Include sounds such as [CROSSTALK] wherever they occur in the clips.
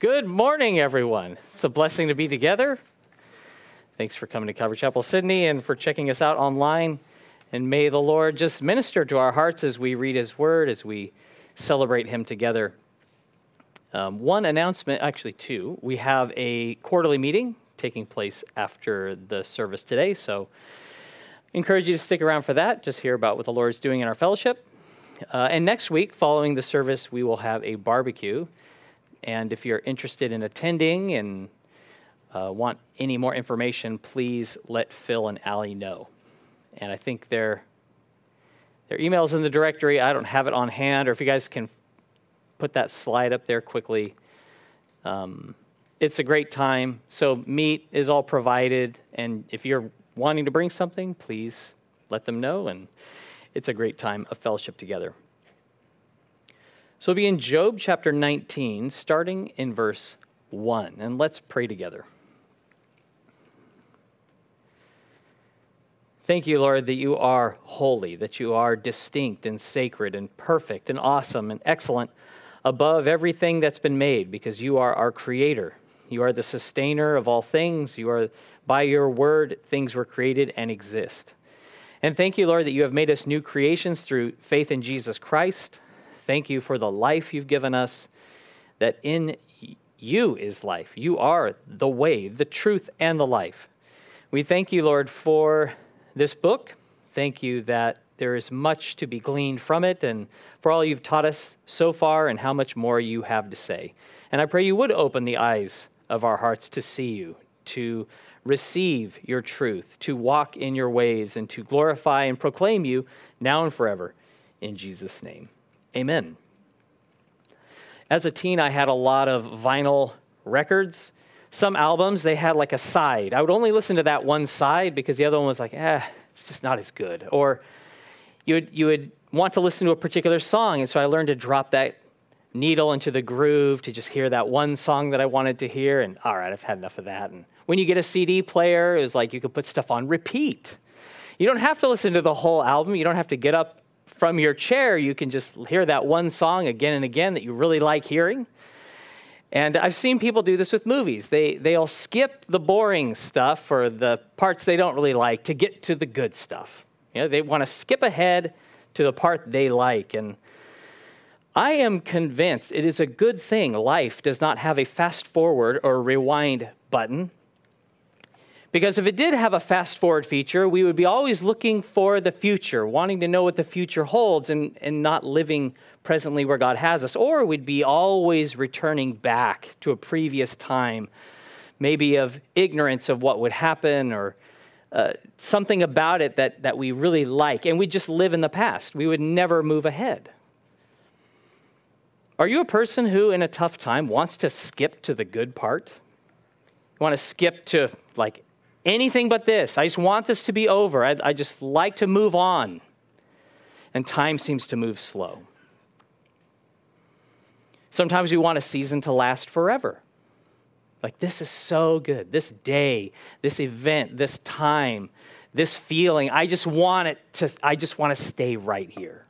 Good morning, everyone. It's a blessing to be together. Thanks for coming to Calvary Chapel, Sydney, and for checking us out online. And may the Lord just minister to our hearts as we read His Word, as we celebrate Him together. Um, one announcement, actually, two. We have a quarterly meeting taking place after the service today, so I encourage you to stick around for that. Just hear about what the Lord is doing in our fellowship. Uh, and next week, following the service, we will have a barbecue. And if you're interested in attending and uh, want any more information, please let Phil and Allie know. And I think their their email's in the directory. I don't have it on hand, or if you guys can put that slide up there quickly. Um, it's a great time. So meat is all provided, and if you're wanting to bring something, please let them know. And it's a great time of fellowship together. So we'll be in Job chapter 19, starting in verse 1. And let's pray together. Thank you, Lord, that you are holy, that you are distinct and sacred and perfect and awesome and excellent above everything that's been made because you are our creator. You are the sustainer of all things. You are, by your word, things were created and exist. And thank you, Lord, that you have made us new creations through faith in Jesus Christ Thank you for the life you've given us, that in you is life. You are the way, the truth, and the life. We thank you, Lord, for this book. Thank you that there is much to be gleaned from it and for all you've taught us so far and how much more you have to say. And I pray you would open the eyes of our hearts to see you, to receive your truth, to walk in your ways, and to glorify and proclaim you now and forever. In Jesus' name. Amen. As a teen, I had a lot of vinyl records. Some albums, they had like a side. I would only listen to that one side because the other one was like, eh, it's just not as good. Or you would, you would want to listen to a particular song. And so I learned to drop that needle into the groove to just hear that one song that I wanted to hear. And all right, I've had enough of that. And when you get a CD player, it was like you could put stuff on repeat. You don't have to listen to the whole album. You don't have to get up from your chair, you can just hear that one song again and again that you really like hearing. And I've seen people do this with movies. They, they'll skip the boring stuff or the parts they don't really like to get to the good stuff. You know, they want to skip ahead to the part they like. And I am convinced it is a good thing life does not have a fast forward or rewind button because if it did have a fast forward feature, we would be always looking for the future, wanting to know what the future holds and, and not living presently where God has us. Or we'd be always returning back to a previous time, maybe of ignorance of what would happen or uh, something about it that, that we really like. And we'd just live in the past. We would never move ahead. Are you a person who, in a tough time, wants to skip to the good part? You want to skip to like anything but this. I just want this to be over. I, I just like to move on. And time seems to move slow. Sometimes we want a season to last forever. Like, this is so good. This day, this event, this time, this feeling, I just want it to, I just want to stay right here.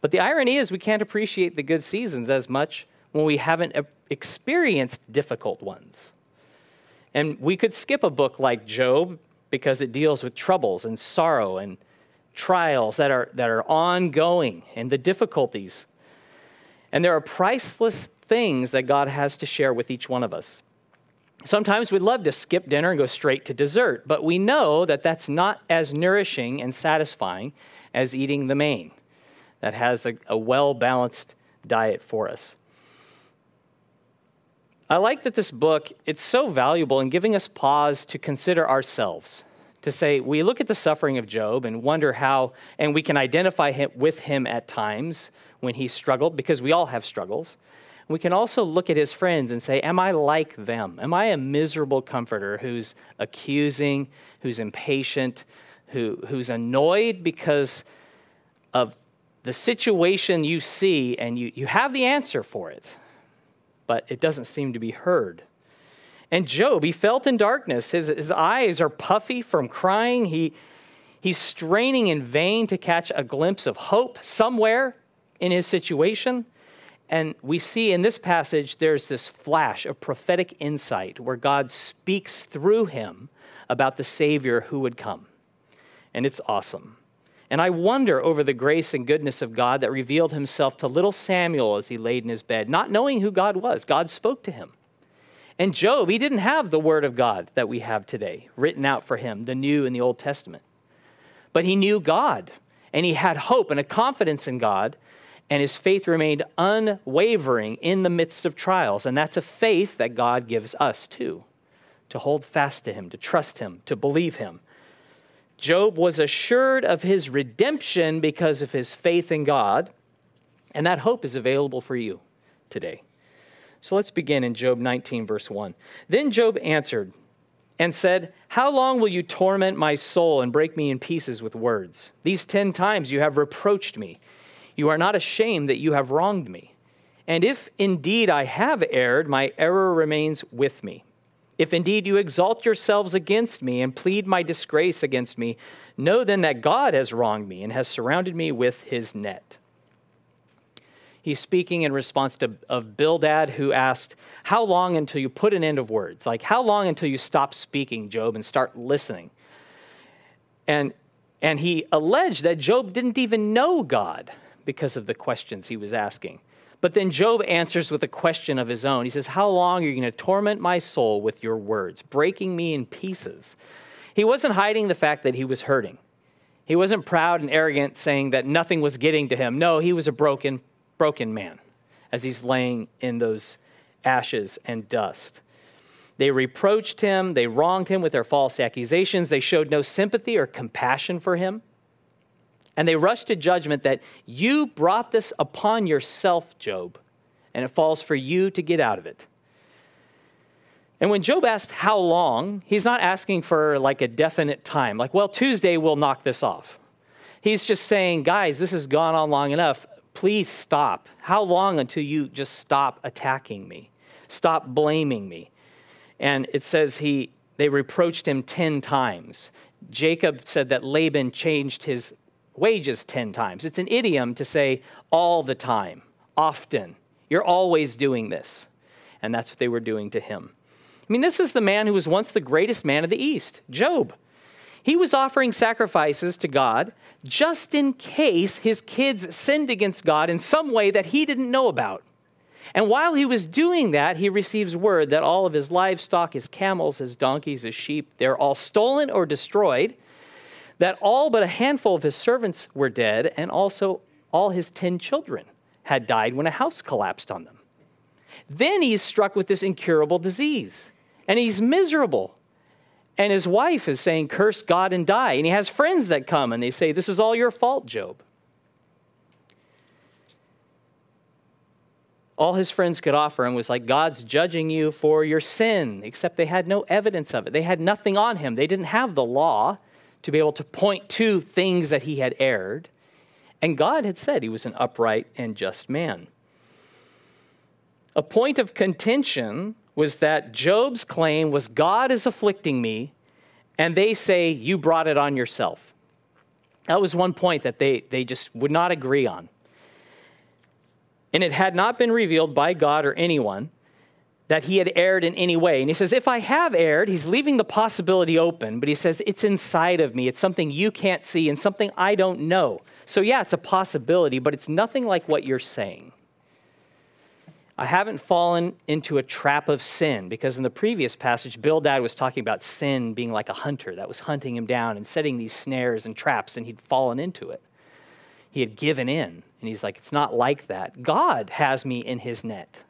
But the irony is, we can't appreciate the good seasons as much when we haven't experienced difficult ones. And we could skip a book like Job because it deals with troubles and sorrow and trials that are, that are ongoing and the difficulties. And there are priceless things that God has to share with each one of us. Sometimes we'd love to skip dinner and go straight to dessert, but we know that that's not as nourishing and satisfying as eating the main that has a, a well balanced diet for us. I like that this book, it's so valuable in giving us pause to consider ourselves. To say, we look at the suffering of Job and wonder how, and we can identify him, with him at times when he struggled, because we all have struggles. We can also look at his friends and say, Am I like them? Am I a miserable comforter who's accusing, who's impatient, who, who's annoyed because of the situation you see and you, you have the answer for it? But it doesn't seem to be heard. And Job, he felt in darkness. His, his eyes are puffy from crying. He, he's straining in vain to catch a glimpse of hope somewhere in his situation. And we see in this passage, there's this flash of prophetic insight where God speaks through him about the Savior who would come. And it's awesome. And I wonder over the grace and goodness of God that revealed himself to little Samuel as he laid in his bed, not knowing who God was. God spoke to him. And Job, he didn't have the word of God that we have today written out for him, the New and the Old Testament. But he knew God, and he had hope and a confidence in God, and his faith remained unwavering in the midst of trials. And that's a faith that God gives us too to hold fast to him, to trust him, to believe him. Job was assured of his redemption because of his faith in God, and that hope is available for you today. So let's begin in Job 19, verse 1. Then Job answered and said, How long will you torment my soul and break me in pieces with words? These ten times you have reproached me. You are not ashamed that you have wronged me. And if indeed I have erred, my error remains with me. If indeed you exalt yourselves against me and plead my disgrace against me, know then that God has wronged me and has surrounded me with his net. He's speaking in response to of Bildad, who asked, How long until you put an end of words? Like, how long until you stop speaking, Job, and start listening? And, and he alleged that Job didn't even know God because of the questions he was asking. But then Job answers with a question of his own. He says, How long are you going to torment my soul with your words, breaking me in pieces? He wasn't hiding the fact that he was hurting. He wasn't proud and arrogant saying that nothing was getting to him. No, he was a broken, broken man as he's laying in those ashes and dust. They reproached him, they wronged him with their false accusations, they showed no sympathy or compassion for him. And they rush to judgment that you brought this upon yourself, Job, and it falls for you to get out of it. And when Job asked how long, he's not asking for like a definite time, like, well, Tuesday we'll knock this off. He's just saying, guys, this has gone on long enough please stop. How long until you just stop attacking me? Stop blaming me. And it says he they reproached him 10 times. Jacob said that Laban changed his wages 10 times. It's an idiom to say all the time, often. You're always doing this. And that's what they were doing to him. I mean, this is the man who was once the greatest man of the East, Job. He was offering sacrifices to God just in case his kids sinned against God in some way that he didn't know about. And while he was doing that, he receives word that all of his livestock, his camels, his donkeys, his sheep, they're all stolen or destroyed, that all but a handful of his servants were dead, and also all his 10 children had died when a house collapsed on them. Then he's struck with this incurable disease, and he's miserable and his wife is saying, Curse God and die. And he has friends that come and they say, This is all your fault, Job. All his friends could offer him was like, God's judging you for your sin, except they had no evidence of it. They had nothing on him. They didn't have the law to be able to point to things that he had erred. And God had said he was an upright and just man. A point of contention was that Job's claim was God is afflicting me, and they say you brought it on yourself. That was one point that they, they just would not agree on. And it had not been revealed by God or anyone that he had erred in any way. And he says, If I have erred, he's leaving the possibility open, but he says, It's inside of me. It's something you can't see and something I don't know. So, yeah, it's a possibility, but it's nothing like what you're saying. I haven't fallen into a trap of sin because in the previous passage, Bildad was talking about sin being like a hunter that was hunting him down and setting these snares and traps, and he'd fallen into it. He had given in, and he's like, It's not like that. God has me in his net.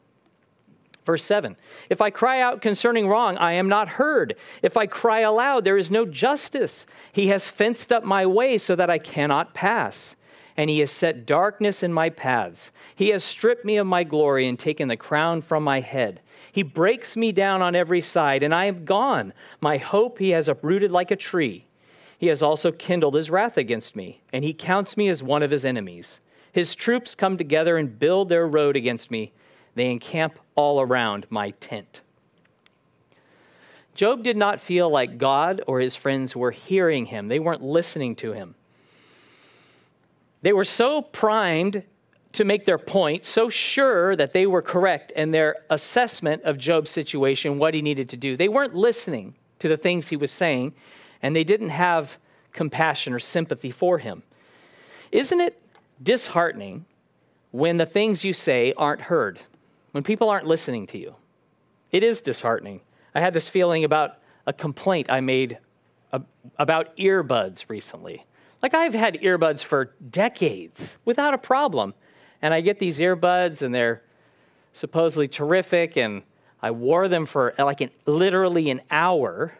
Verse 7 If I cry out concerning wrong, I am not heard. If I cry aloud, there is no justice. He has fenced up my way so that I cannot pass and he has set darkness in my paths. He has stripped me of my glory and taken the crown from my head. He breaks me down on every side, and I am gone. My hope he has uprooted like a tree. He has also kindled his wrath against me, and he counts me as one of his enemies. His troops come together and build their road against me. They encamp all around my tent. Job did not feel like God or his friends were hearing him, they weren't listening to him. They were so primed to make their point, so sure that they were correct in their assessment of Job's situation, what he needed to do. They weren't listening to the things he was saying, and they didn't have compassion or sympathy for him. Isn't it disheartening when the things you say aren't heard, when people aren't listening to you? It is disheartening. I had this feeling about a complaint I made about earbuds recently. Like I've had earbuds for decades without a problem. And I get these earbuds and they're supposedly terrific and I wore them for like an, literally an hour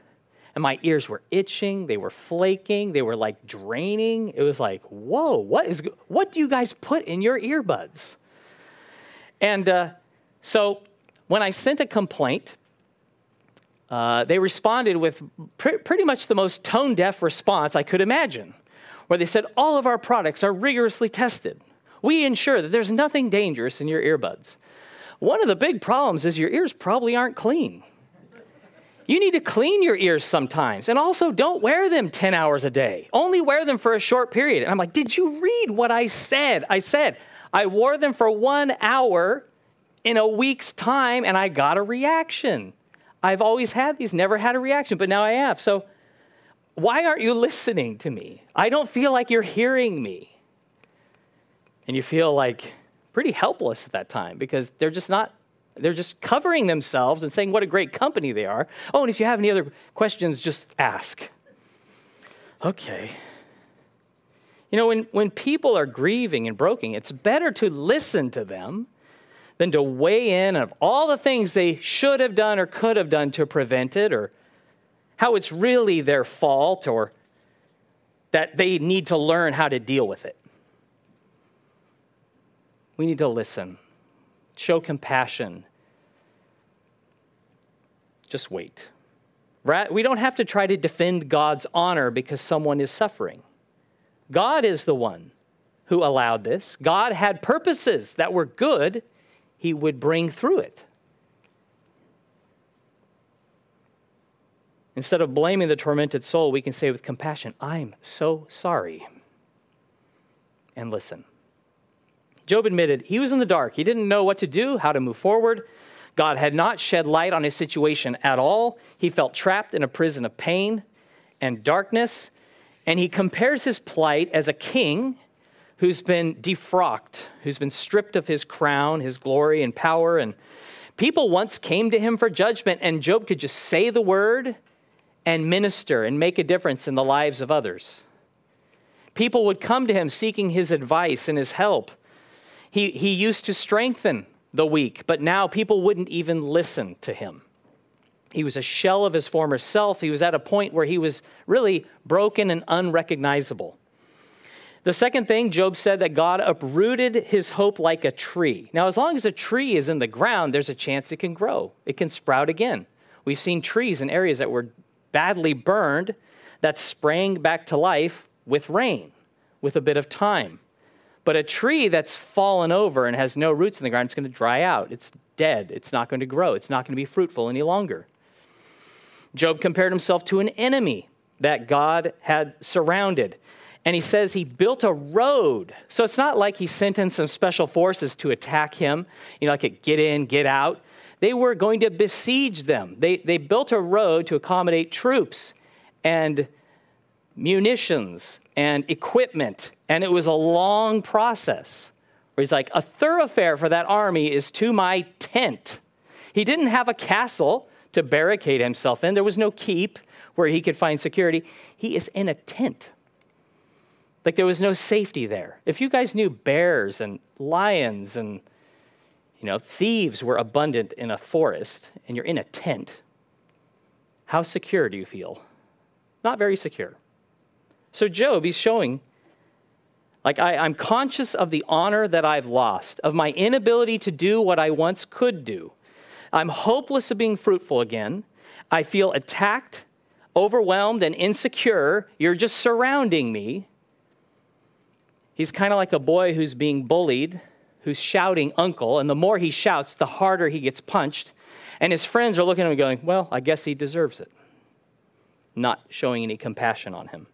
and my ears were itching, they were flaking, they were like draining. It was like, "Whoa, what is what do you guys put in your earbuds?" And uh, so when I sent a complaint, uh, they responded with pr- pretty much the most tone deaf response I could imagine where they said, All of our products are rigorously tested. We ensure that there's nothing dangerous in your earbuds. One of the big problems is your ears probably aren't clean. You need to clean your ears sometimes. And also, don't wear them 10 hours a day. Only wear them for a short period. And I'm like, Did you read what I said? I said, I wore them for one hour in a week's time and I got a reaction. I've always had these, never had a reaction, but now I have. So why aren't you listening to me? I don't feel like you're hearing me. And you feel like pretty helpless at that time because they're just not, they're just covering themselves and saying what a great company they are. Oh, and if you have any other questions, just ask. Okay. You know, when, when people are grieving and broken, it's better to listen to them than to weigh in of all the things they should have done or could have done to prevent it or how it's really their fault or that they need to learn how to deal with it. We need to listen, show compassion. Just wait. We don't have to try to defend God's honor because someone is suffering. God is the one who allowed this. God had purposes that were good, He would bring through it. Instead of blaming the tormented soul, we can say with compassion, I'm so sorry. And listen. Job admitted he was in the dark. He didn't know what to do, how to move forward. God had not shed light on his situation at all. He felt trapped in a prison of pain and darkness. And he compares his plight as a king who's been defrocked, who's been stripped of his crown, his glory, and power. And people once came to him for judgment, and Job could just say the word and minister and make a difference in the lives of others. People would come to him seeking his advice and his help. He, he used to strengthen the weak, but now people wouldn't even listen to him. He was a shell of his former self. He was at a point where he was really broken and unrecognizable. The second thing, Job said that God uprooted his hope like a tree. Now, as long as a tree is in the ground, there's a chance it can grow, it can sprout again. We've seen trees in areas that were badly burned that sprang back to life with rain, with a bit of time. But a tree that's fallen over and has no roots in the ground, it's going to dry out. It's dead. It's not going to grow. It's not going to be fruitful any longer. Job compared himself to an enemy that God had surrounded. And he says he built a road. So it's not like he sent in some special forces to attack him, you know, like a get in, get out they were going to besiege them. They, they built a road to accommodate troops and munitions and equipment. And it was a long process where he's like, a thoroughfare for that army is to my tent. He didn't have a castle to barricade himself in, there was no keep where he could find security. He is in a tent. Like there was no safety there. If you guys knew bears and lions and you know, thieves were abundant in a forest and you're in a tent. How secure do you feel? Not very secure. So, Job, he's showing, like, I, I'm conscious of the honor that I've lost, of my inability to do what I once could do. I'm hopeless of being fruitful again. I feel attacked, overwhelmed, and insecure. You're just surrounding me. He's kind of like a boy who's being bullied who's shouting uncle, and the more he shouts, the harder he gets punched. And his friends are looking at him going, Well, I guess he deserves it. Not showing any compassion on him.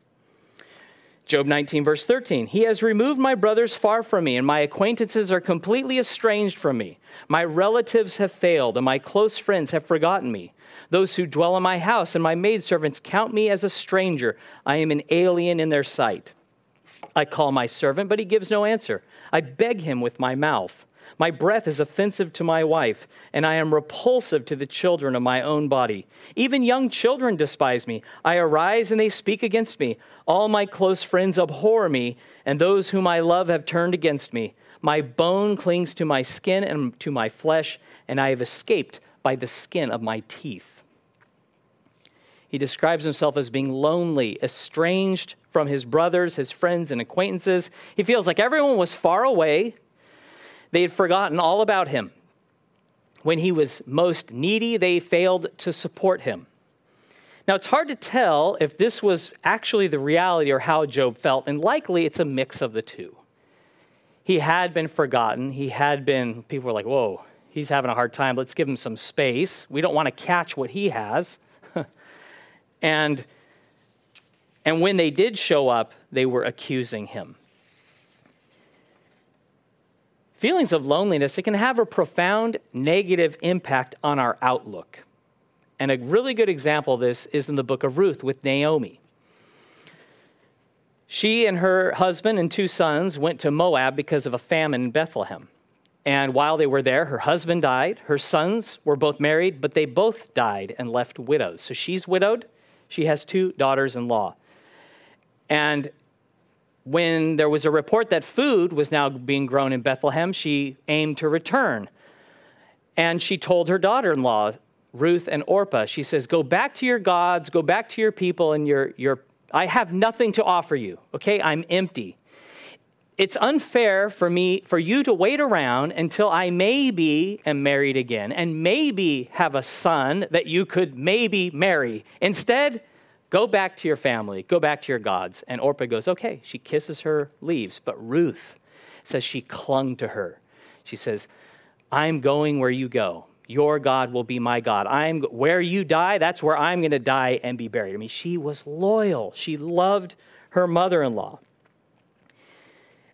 Job 19, verse 13. He has removed my brothers far from me, and my acquaintances are completely estranged from me. My relatives have failed, and my close friends have forgotten me. Those who dwell in my house and my maidservants count me as a stranger. I am an alien in their sight. I call my servant, but he gives no answer. I beg him with my mouth. My breath is offensive to my wife, and I am repulsive to the children of my own body. Even young children despise me. I arise and they speak against me. All my close friends abhor me, and those whom I love have turned against me. My bone clings to my skin and to my flesh, and I have escaped by the skin of my teeth. He describes himself as being lonely, estranged from his brothers, his friends, and acquaintances. He feels like everyone was far away they had forgotten all about him. When he was most needy, they failed to support him. Now, it's hard to tell if this was actually the reality or how Job felt, and likely it's a mix of the two. He had been forgotten. He had been, people were like, whoa, he's having a hard time. Let's give him some space. We don't want to catch what he has. [LAUGHS] and, and when they did show up, they were accusing him feelings of loneliness, it can have a profound negative impact on our outlook. And a really good example of this is in the book of Ruth with Naomi. She and her husband and two sons went to Moab because of a famine in Bethlehem. And while they were there, her husband died. Her sons were both married, but they both died and left widows. So she's widowed. She has two daughters in law. And when there was a report that food was now being grown in Bethlehem, she aimed to return. And she told her daughter in law, Ruth and Orpah, she says, Go back to your gods, go back to your people, and your, your, I have nothing to offer you, okay? I'm empty. It's unfair for me, for you to wait around until I maybe am married again and maybe have a son that you could maybe marry. Instead, Go back to your family, go back to your gods. And Orpah goes, Okay. She kisses her, leaves. But Ruth says she clung to her. She says, I'm going where you go. Your God will be my God. I'm where you die, that's where I'm going to die and be buried. I mean, she was loyal. She loved her mother in law.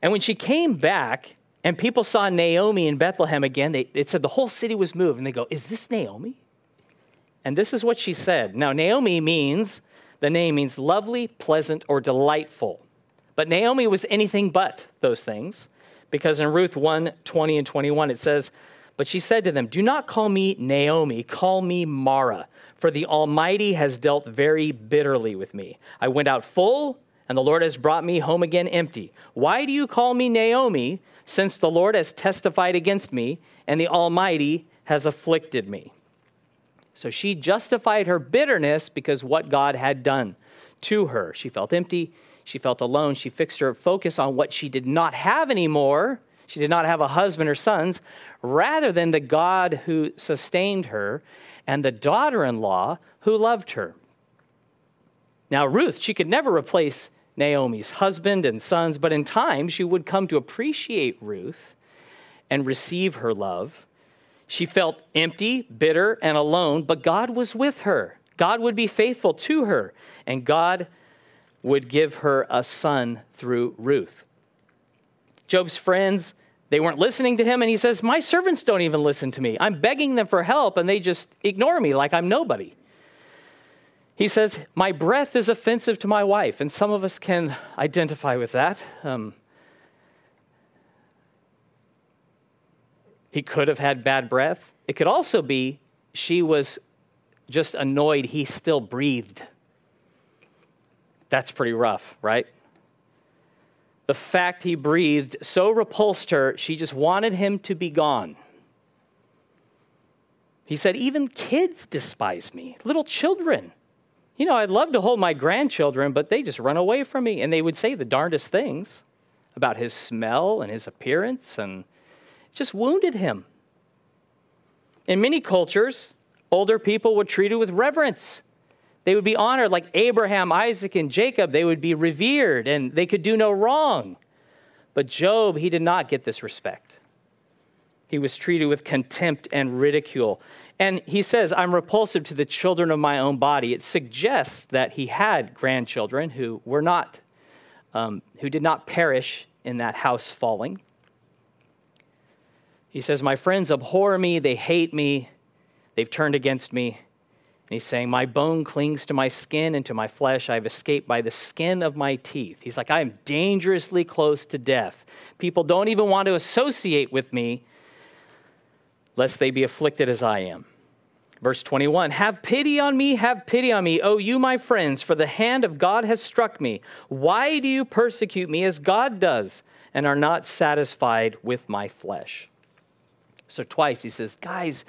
And when she came back and people saw Naomi in Bethlehem again, they, it said the whole city was moved. And they go, Is this Naomi? And this is what she said. Now, Naomi means the name means lovely, pleasant, or delightful. But Naomi was anything but those things, because in Ruth 1 20 and 21 it says, But she said to them, Do not call me Naomi, call me Mara, for the Almighty has dealt very bitterly with me. I went out full, and the Lord has brought me home again empty. Why do you call me Naomi, since the Lord has testified against me, and the Almighty has afflicted me? So she justified her bitterness because what God had done to her. She felt empty. She felt alone. She fixed her focus on what she did not have anymore. She did not have a husband or sons, rather than the God who sustained her and the daughter in law who loved her. Now, Ruth, she could never replace Naomi's husband and sons, but in time she would come to appreciate Ruth and receive her love she felt empty, bitter, and alone, but God was with her. God would be faithful to her, and God would give her a son through Ruth. Job's friends, they weren't listening to him, and he says, My servants don't even listen to me. I'm begging them for help, and they just ignore me like I'm nobody. He says, My breath is offensive to my wife, and some of us can identify with that. Um, He could have had bad breath. It could also be she was just annoyed he still breathed. That's pretty rough, right? The fact he breathed so repulsed her, she just wanted him to be gone. He said, Even kids despise me, little children. You know, I'd love to hold my grandchildren, but they just run away from me. And they would say the darndest things about his smell and his appearance and just wounded him. In many cultures, older people were treated with reverence. They would be honored like Abraham, Isaac, and Jacob. They would be revered and they could do no wrong. But Job, he did not get this respect. He was treated with contempt and ridicule. And he says, I'm repulsive to the children of my own body. It suggests that he had grandchildren who were not um, who did not perish in that house falling. He says, My friends abhor me, they hate me, they've turned against me. And he's saying, My bone clings to my skin and to my flesh. I've escaped by the skin of my teeth. He's like, I am dangerously close to death. People don't even want to associate with me, lest they be afflicted as I am. Verse 21 Have pity on me, have pity on me, O you, my friends, for the hand of God has struck me. Why do you persecute me as God does, and are not satisfied with my flesh? So, twice he says, Guys,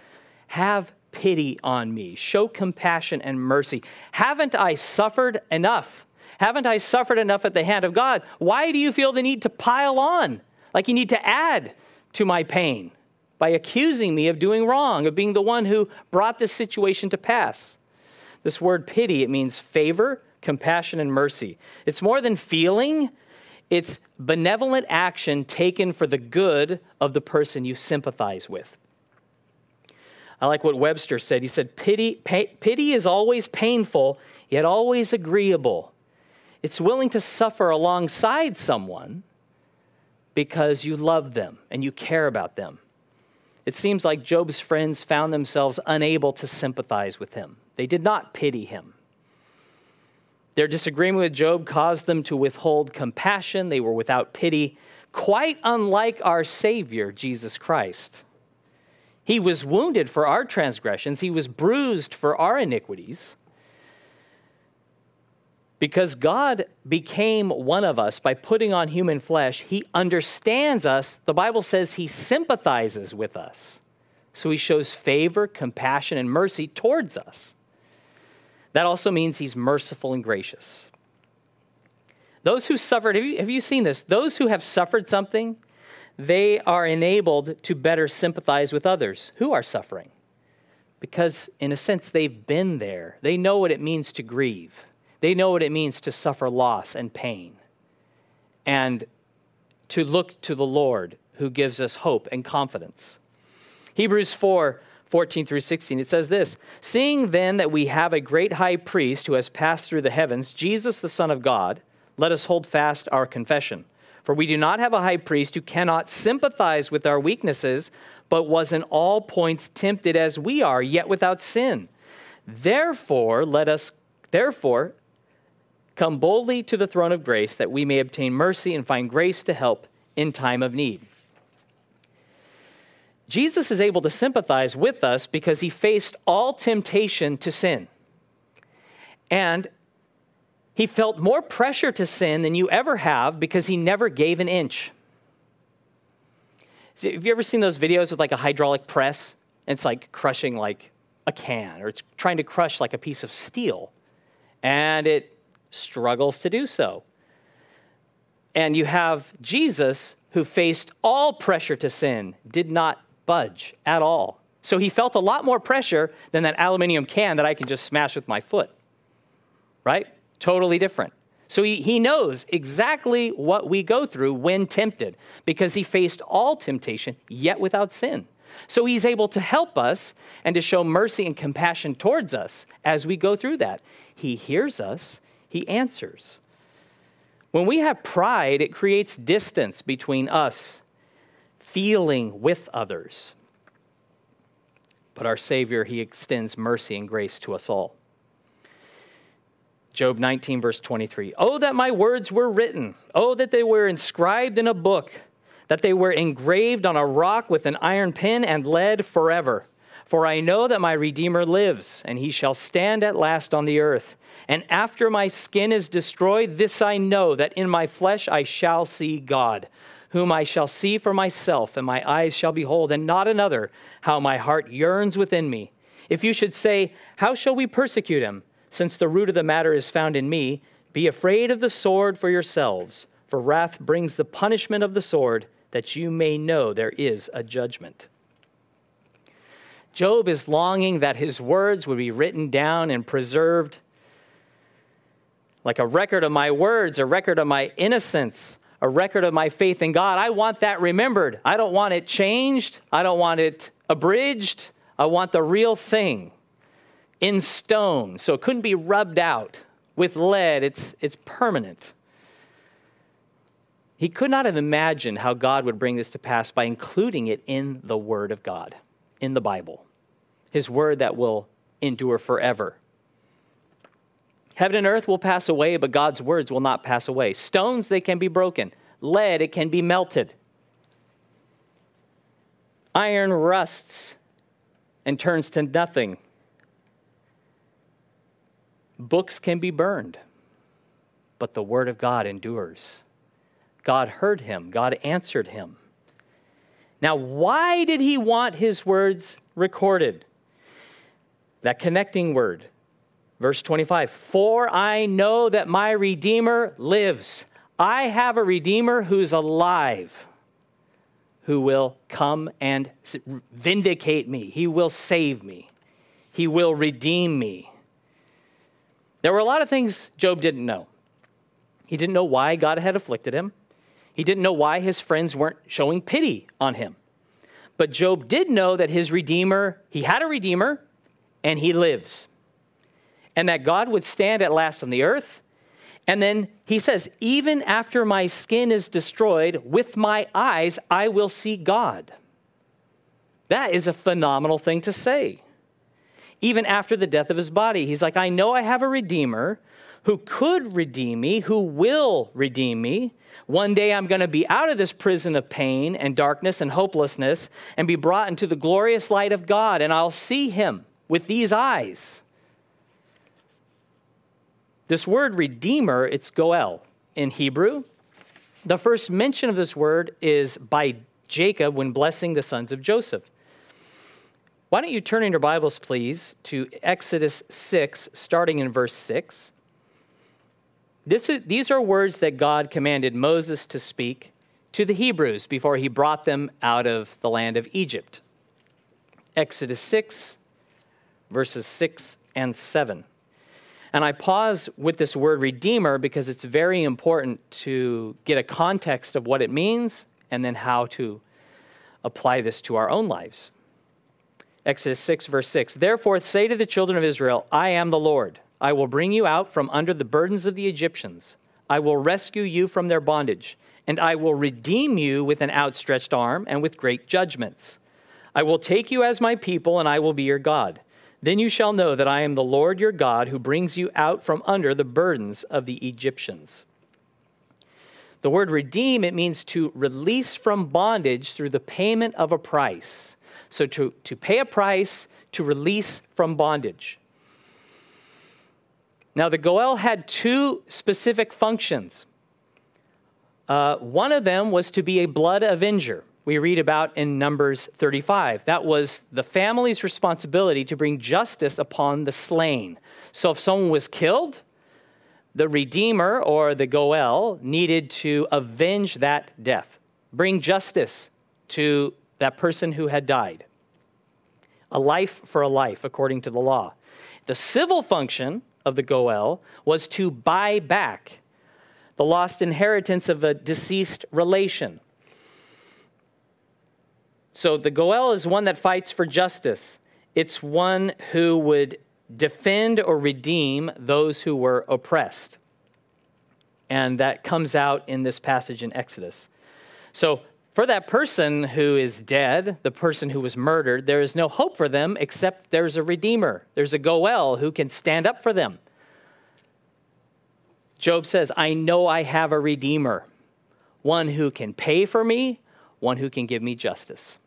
have pity on me, show compassion and mercy. Haven't I suffered enough? Haven't I suffered enough at the hand of God? Why do you feel the need to pile on, like you need to add to my pain? by accusing me of doing wrong, of being the one who brought this situation to pass. This word pity, it means favor, compassion, and mercy. It's more than feeling, it's benevolent action taken for the good of the person you sympathize with. I like what Webster said. He said, Pity, pay, pity is always painful, yet always agreeable. It's willing to suffer alongside someone because you love them and you care about them it seems like Job's friends found themselves unable to sympathize with him. They did not pity him. Their disagreement with Job caused them to withhold compassion. They were without pity, quite unlike our Savior, Jesus Christ. He was wounded for our transgressions, he was bruised for our iniquities. Because God became one of us by putting on human flesh, He understands us. The Bible says He sympathizes with us. So He shows favor, compassion, and mercy towards us. That also means He's merciful and gracious. Those who suffered, have you, have you seen this? Those who have suffered something, they are enabled to better sympathize with others who are suffering. Because, in a sense, they've been there, they know what it means to grieve. They know what it means to suffer loss and pain and to look to the Lord who gives us hope and confidence. Hebrews 4 14 through 16, it says this Seeing then that we have a great high priest who has passed through the heavens, Jesus the Son of God, let us hold fast our confession. For we do not have a high priest who cannot sympathize with our weaknesses, but was in all points tempted as we are, yet without sin. Therefore, let us, therefore, Come boldly to the throne of grace that we may obtain mercy and find grace to help in time of need. Jesus is able to sympathize with us because he faced all temptation to sin. And he felt more pressure to sin than you ever have because he never gave an inch. Have you ever seen those videos with like a hydraulic press? And It's like crushing like a can or it's trying to crush like a piece of steel. And it struggles to do so. And you have Jesus, who faced all pressure to sin, did not budge at all. So he felt a lot more pressure than that aluminum can that I can just smash with my foot. Right? Totally different. So he, he knows exactly what we go through when tempted because he faced all temptation, yet without sin. So he's able to help us and to show mercy and compassion towards us as we go through that. He hears us he answers. When we have pride, it creates distance between us feeling with others. But our Savior, He extends mercy and grace to us all. Job 19, verse 23. Oh, that my words were written. Oh, that they were inscribed in a book, that they were engraved on a rock with an iron pin and lead forever. For I know that my Redeemer lives, and he shall stand at last on the earth. And after my skin is destroyed, this I know, that in my flesh I shall see God, whom I shall see for myself, and my eyes shall behold, and not another, how my heart yearns within me. If you should say, How shall we persecute him? Since the root of the matter is found in me, be afraid of the sword for yourselves, for wrath brings the punishment of the sword, that you may know there is a judgment. Job is longing that his words would be written down and preserved like a record of my words, a record of my innocence, a record of my faith in God. I want that remembered. I don't want it changed. I don't want it abridged. I want the real thing in stone. So it couldn't be rubbed out with lead. It's, it's permanent. he could not have imagined how God would bring this to pass by including it in the Word of God, in the Bible, His Word that will endure forever. Heaven and earth will pass away, but God's words will not pass away. Stones, they can be broken. Lead, it can be melted. Iron rusts and turns to nothing. Books can be burned, but the word of God endures. God heard him, God answered him. Now, why did he want his words recorded? That connecting word. Verse 25 For I know that my Redeemer lives. I have a Redeemer who's alive who will come and vindicate me. He will save me. He will redeem me. There were a lot of things Job didn't know. He didn't know why God had afflicted him. He didn't know why his friends weren't showing pity on him. But Job did know that his Redeemer, he had a Redeemer, and he lives. And that God would stand at last on the earth and then he says, Even after my skin is destroyed, with my eyes I will see God. That is a phenomenal thing to say. Even after the death of his body, he's like, I know I have a Redeemer who could redeem me, who will redeem me. One day I'm going to be out of this prison of pain and darkness and hopelessness and be brought into the glorious light of God, and I'll see him with these eyes. This word redeemer, it's goel in Hebrew. The first mention of this word is by Jacob when blessing the sons of Joseph. Why don't you turn in your Bibles, please, to Exodus 6, starting in verse 6. This is, these are words that God commanded Moses to speak to the Hebrews before he brought them out of the land of Egypt. Exodus 6, verses 6 and 7. And I pause with this word redeemer because it's very important to get a context of what it means and then how to apply this to our own lives. Exodus 6, verse 6 Therefore say to the children of Israel, I am the Lord. I will bring you out from under the burdens of the Egyptians. I will rescue you from their bondage, and I will redeem you with an outstretched arm and with great judgments. I will take you as my people, and I will be your God. Then you shall know that I am the Lord your God who brings you out from under the burdens of the Egyptians. The word redeem, it means to release from bondage through the payment of a price. So to, to pay a price to release from bondage. Now, the Goel had two specific functions. Uh, one of them was to be a blood avenger we read about in Numbers 35. That was the family's responsibility to bring justice upon the slain. So if someone was killed, the Redeemer or the Goel needed to avenge that death, bring justice to that person who had died. A life for a life, according to the law. The civil function of the Goel was to buy back the lost inheritance of a deceased relation so the Goel is one that fights for justice. It's one who would defend or redeem those who were oppressed. And that comes out in this passage in Exodus. So for that person who is dead, the person who was murdered, there is no hope for them except there's a redeemer. There's a Goel who can stand up for them. Job says, I know I have a redeemer, one who can pay for me, one who can give me justice.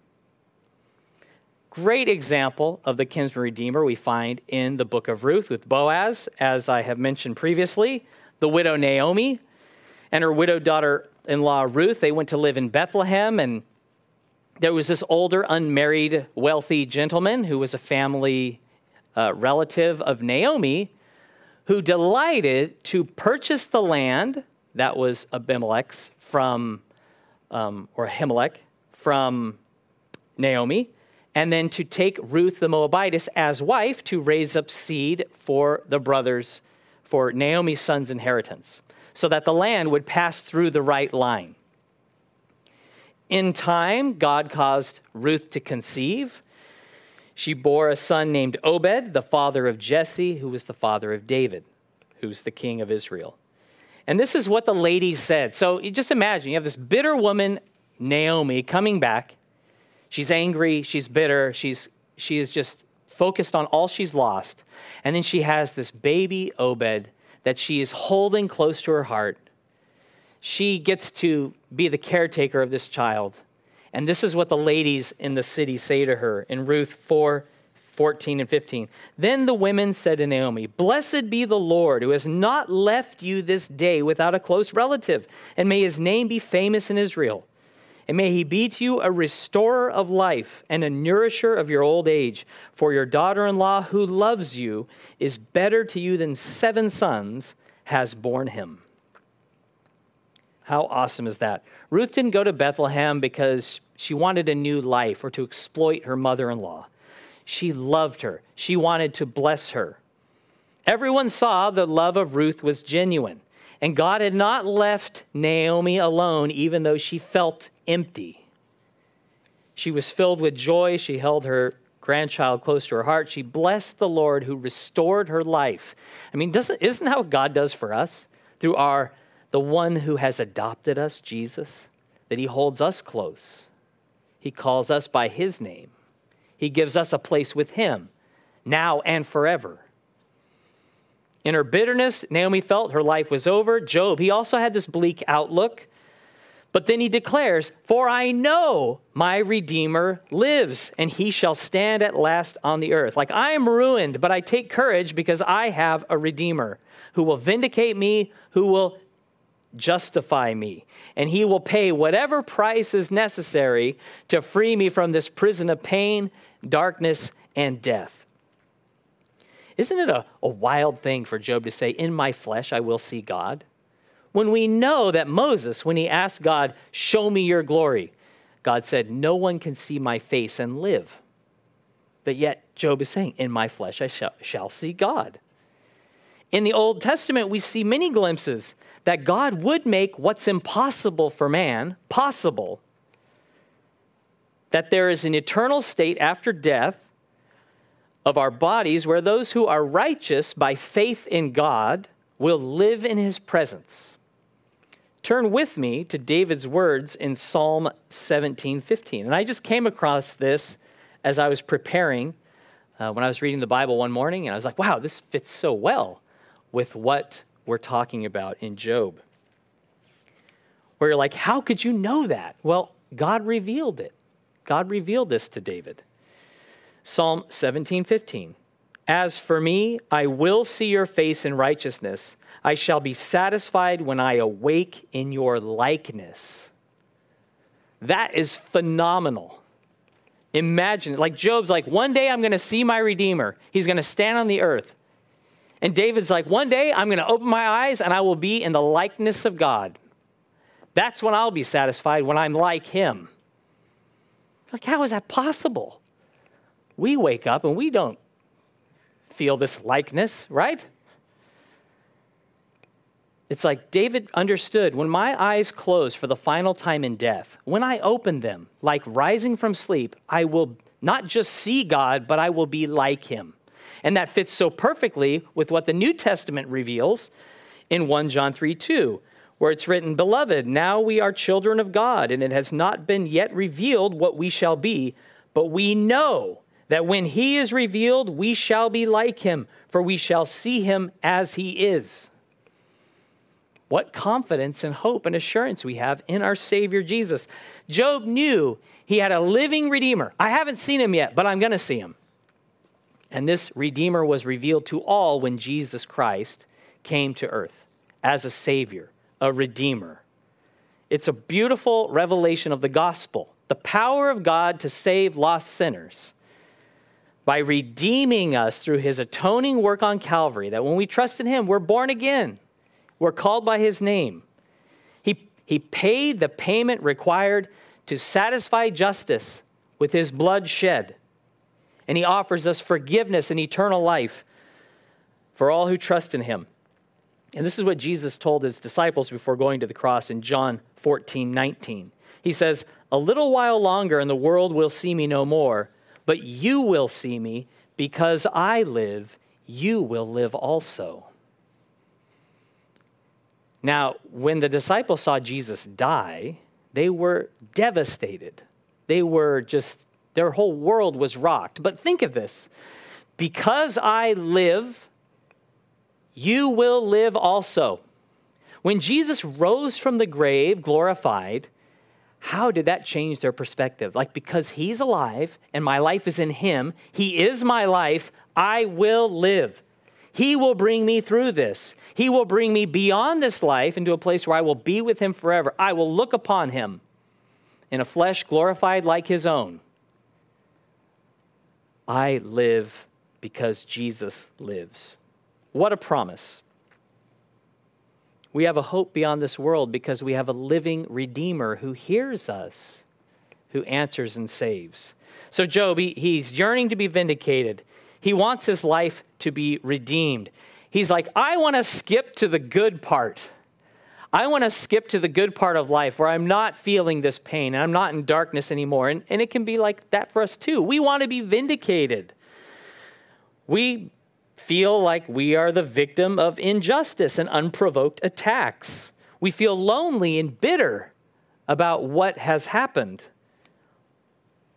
Great example of the kinsman redeemer we find in the book of Ruth with Boaz, as I have mentioned previously, the widow Naomi and her widowed daughter in law Ruth. They went to live in Bethlehem, and there was this older, unmarried, wealthy gentleman who was a family uh, relative of Naomi who delighted to purchase the land that was Abimelech's from, um, or Ahimelech from Naomi and then to take Ruth the Moabitess as wife to raise up seed for the brothers, for Naomi's son's inheritance, so that the land would pass through the right line. In time, God caused Ruth to conceive. She bore a son named Obed, the father of Jesse, who was the father of David, who's the king of Israel. And this is what the lady said. So you just imagine you have this bitter woman, Naomi, coming back. She's angry, she's bitter, she's, she is just focused on all she's lost. And then she has this baby, Obed, that she is holding close to her heart. She gets to be the caretaker of this child. And this is what the ladies in the city say to her in Ruth 4 14 and 15. Then the women said to Naomi, Blessed be the Lord who has not left you this day without a close relative, and may his name be famous in Israel. And may he be to you a restorer of life and a nourisher of your old age. For your daughter in law, who loves you, is better to you than seven sons has borne him. How awesome is that? Ruth didn't go to Bethlehem because she wanted a new life or to exploit her mother in law. She loved her, she wanted to bless her. Everyone saw the love of Ruth was genuine, and God had not left Naomi alone, even though she felt empty. She was filled with joy. She held her grandchild close to her heart. She blessed the Lord who restored her life. I mean, doesn't, isn't that what God does for us through our the one who has adopted us, Jesus? That he holds us close. He calls us by his name. He gives us a place with Him now and forever. In her bitterness, Naomi felt her life was over. Job, he also had this bleak outlook. But then he declares, For I know my Redeemer lives, and he shall stand at last on the earth. Like I am ruined, but I take courage because I have a Redeemer who will vindicate me, who will justify me. And he will pay whatever price is necessary to free me from this prison of pain darkness, and death. Isn't it a, a wild thing for Job to say, In my flesh I will see God? When we know that Moses, when he asked God, Show me your glory, God said, No one can see my face and live. But yet, Job is saying, In my flesh I shall, shall see God. In the Old Testament, we see many glimpses that God would make what's impossible for man possible that there is an eternal state after death of our bodies where those who are righteous by faith in God will live in his presence. Turn with me to David's words in Psalm 17:15. And I just came across this as I was preparing uh, when I was reading the Bible one morning and I was like, "Wow, this fits so well with what we're talking about in Job." Where you're like, "How could you know that?" Well, God revealed it. God revealed this to David. Psalm 17, 15. As for me, I will see your face in righteousness. I shall be satisfied when I awake in your likeness. That is phenomenal. Imagine it. Like Job's like, one day I'm going to see my Redeemer. He's going to stand on the earth. And David's like, one day I'm going to open my eyes and I will be in the likeness of God. That's when I'll be satisfied, when I'm like him. Like, how is that possible? We wake up and we don't feel this likeness, right? It's like David understood when my eyes close for the final time in death, when I open them, like rising from sleep, I will not just see God, but I will be like him. And that fits so perfectly with what the New Testament reveals in 1 John 3 2 where it's written, Beloved, now we are children of God, and it has not been yet revealed what we shall be, but we know that when he is revealed, we shall be like him, for we shall see him as he is. What confidence and hope and assurance we have in our Savior Jesus. Job knew he had a living Redeemer. I haven't seen him yet, but I'm going to see him. And this Redeemer was revealed to all when Jesus Christ came to earth as a Savior a redeemer. It's a beautiful revelation of the gospel, the power of God to save lost sinners by redeeming us through his atoning work on Calvary, that when we trust in him, we're born again. We're called by his name. He, he paid the payment required to satisfy justice with his blood shed. And he offers us forgiveness and eternal life for all who trust in him. And this is what Jesus told his disciples before going to the cross in John 14, 19. He says, A little while longer, and the world will see me no more, but you will see me because I live, you will live also. Now, when the disciples saw Jesus die, they were devastated. They were just, their whole world was rocked. But think of this because I live, you will live also. When Jesus rose from the grave, glorified, how did that change their perspective? Like, because he's alive and my life is in him, he is my life, I will live. He will bring me through this. He will bring me beyond this life into a place where I will be with him forever. I will look upon him in a flesh glorified like his own. I live because Jesus lives. What a promise. We have a hope beyond this world because we have a living Redeemer who hears us, who answers and saves. So, Job, he, he's yearning to be vindicated. He wants his life to be redeemed. He's like, I want to skip to the good part. I want to skip to the good part of life where I'm not feeling this pain and I'm not in darkness anymore. And, and it can be like that for us too. We want to be vindicated. We feel like we are the victim of injustice and unprovoked attacks. We feel lonely and bitter about what has happened.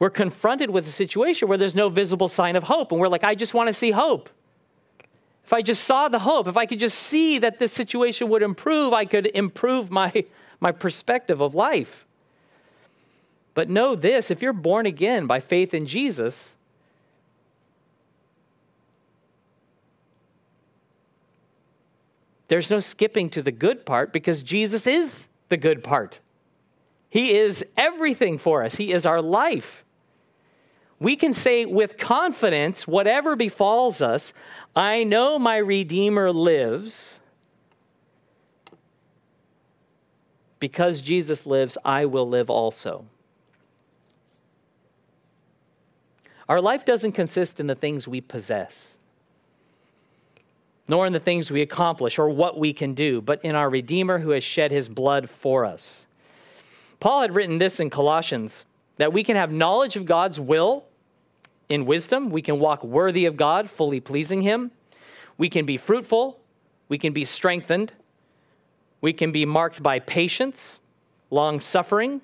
We're confronted with a situation where there's no visible sign of hope, and we're like, I just want to see hope. If I just saw the hope, if I could just see that this situation would improve, I could improve my, my perspective of life. But know this if you're born again by faith in Jesus, There's no skipping to the good part because Jesus is the good part. He is everything for us, He is our life. We can say with confidence, whatever befalls us, I know my Redeemer lives. Because Jesus lives, I will live also. Our life doesn't consist in the things we possess nor in the things we accomplish or what we can do, but in our Redeemer who has shed his blood for us. Paul had written this in Colossians that we can have knowledge of God's will in wisdom, we can walk worthy of God, fully pleasing him, we can be fruitful, we can be strengthened, we can be marked by patience, long suffering,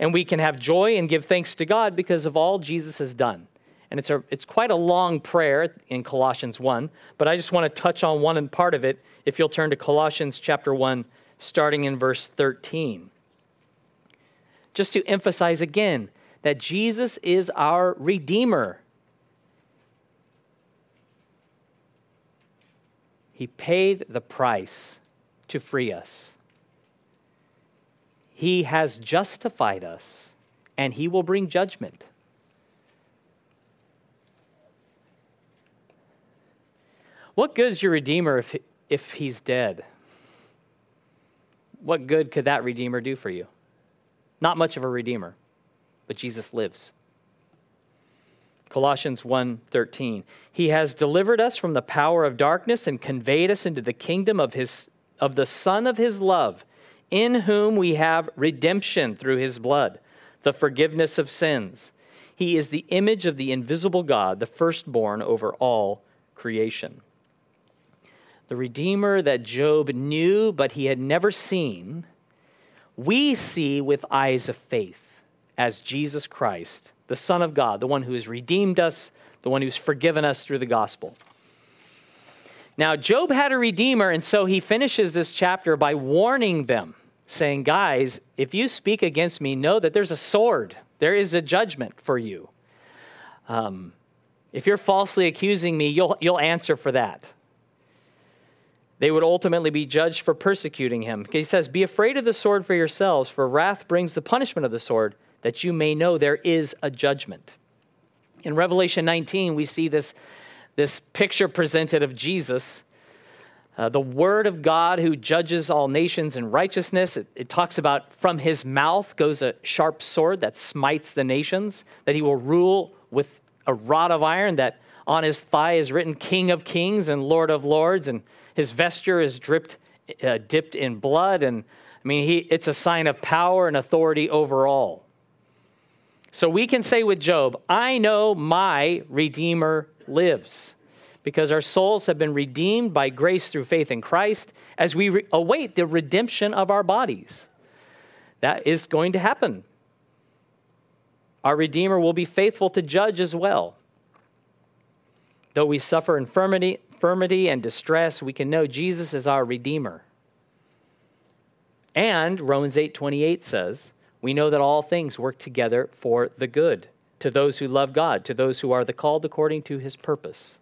and we can have joy and give thanks to God because of all Jesus has done. And it's, a, it's quite a long prayer in Colossians 1, but I just want to touch on one part of it if you'll turn to Colossians chapter 1, starting in verse 13. Just to emphasize again that Jesus is our Redeemer. He paid the price to free us. He has justified us, and He will bring judgment. What good is your Redeemer if, if he's dead? What good could that Redeemer do for you? Not much of a Redeemer, but Jesus lives. Colossians 1:13 He has delivered us from the power of darkness and conveyed us into the kingdom of his of the son of his love in whom we have redemption through his blood the forgiveness of sins. He is the image of the invisible God the firstborn over all creation. The Redeemer that Job knew but he had never seen, we see with eyes of faith as Jesus Christ, the Son of God, the one who has redeemed us, the one who's forgiven us through the gospel. Now, Job had a Redeemer, and so he finishes this chapter by warning them, saying, Guys, if you speak against me, know that there's a sword, there is a judgment for you. Um, if you're falsely accusing me, you'll, you'll answer for that they would ultimately be judged for persecuting him. He says, Be afraid of the sword for yourselves, for wrath brings the punishment of the sword, that you may know there is a judgment. In Revelation 19, we see this, this picture presented of Jesus, uh, the Word of God who judges all nations in righteousness. It, it talks about from his mouth goes a sharp sword that smites the nations, that he will rule with a rod of iron, that on his thigh is written King of Kings and Lord of Lords, and his vesture is dripped, uh, dipped in blood. And I mean, he, it's a sign of power and authority over all. So we can say with Job, I know my Redeemer lives. because our souls have been redeemed by grace through faith in Christ as we re- await the redemption of our bodies. That is going to happen. Our Redeemer will be faithful to judge as well. Though we suffer infirmity, infirmity and distress, we can know Jesus is our Redeemer. And Romans 8:28 says, we know that all things work together for the good to those who love God, to those who are the called according to his purpose.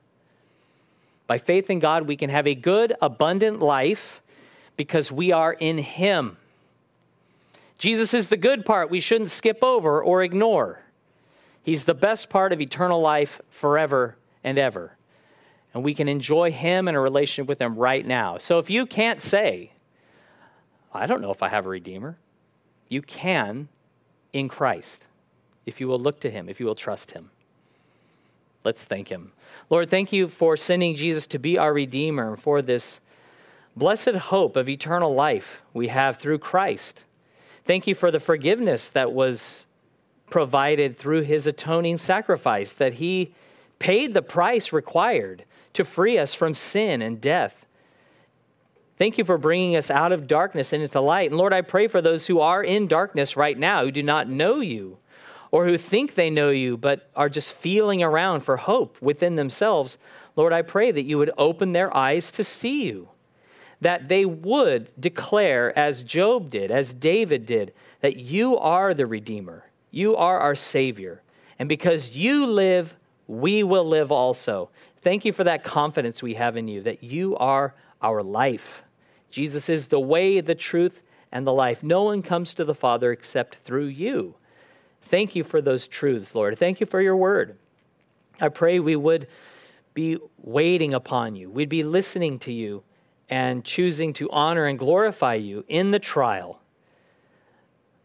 By faith in God, we can have a good, abundant life because we are in him. Jesus is the good part we shouldn't skip over or ignore. He's the best part of eternal life forever and ever. And we can enjoy him and a relationship with him right now. So if you can't say, I don't know if I have a Redeemer. You can in Christ if you will look to Him, if you will trust Him. Let's thank Him. Lord, thank you for sending Jesus to be our Redeemer and for this blessed hope of eternal life we have through Christ. Thank you for the forgiveness that was provided through His atoning sacrifice, that He paid the price required to free us from sin and death Thank you for bringing us out of darkness and into light. And Lord, I pray for those who are in darkness right now, who do not know you, or who think they know you, but are just feeling around for hope within themselves. Lord, I pray that you would open their eyes to see you, that they would declare, as Job did, as David did, that you are the Redeemer, you are our Savior. And because you live, we will live also. Thank you for that confidence we have in you, that you are our life. Jesus is the way, the truth, and the life. No one comes to the Father except through you. Thank you for those truths, Lord. Thank you for your word. I pray we would be waiting upon you, we'd be listening to you and choosing to honor and glorify you in the trial.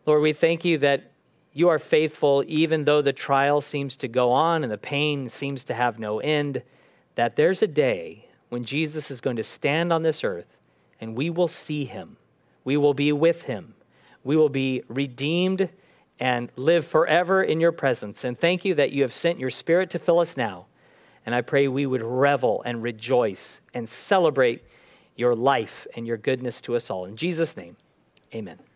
Lord, we thank you that you are faithful even though the trial seems to go on and the pain seems to have no end, that there's a day when Jesus is going to stand on this earth and we will see him. We will be with him. We will be redeemed and live forever in your presence. And thank you that you have sent your spirit to fill us now. And I pray we would revel and rejoice and celebrate your life and your goodness to us all. In Jesus' name, amen.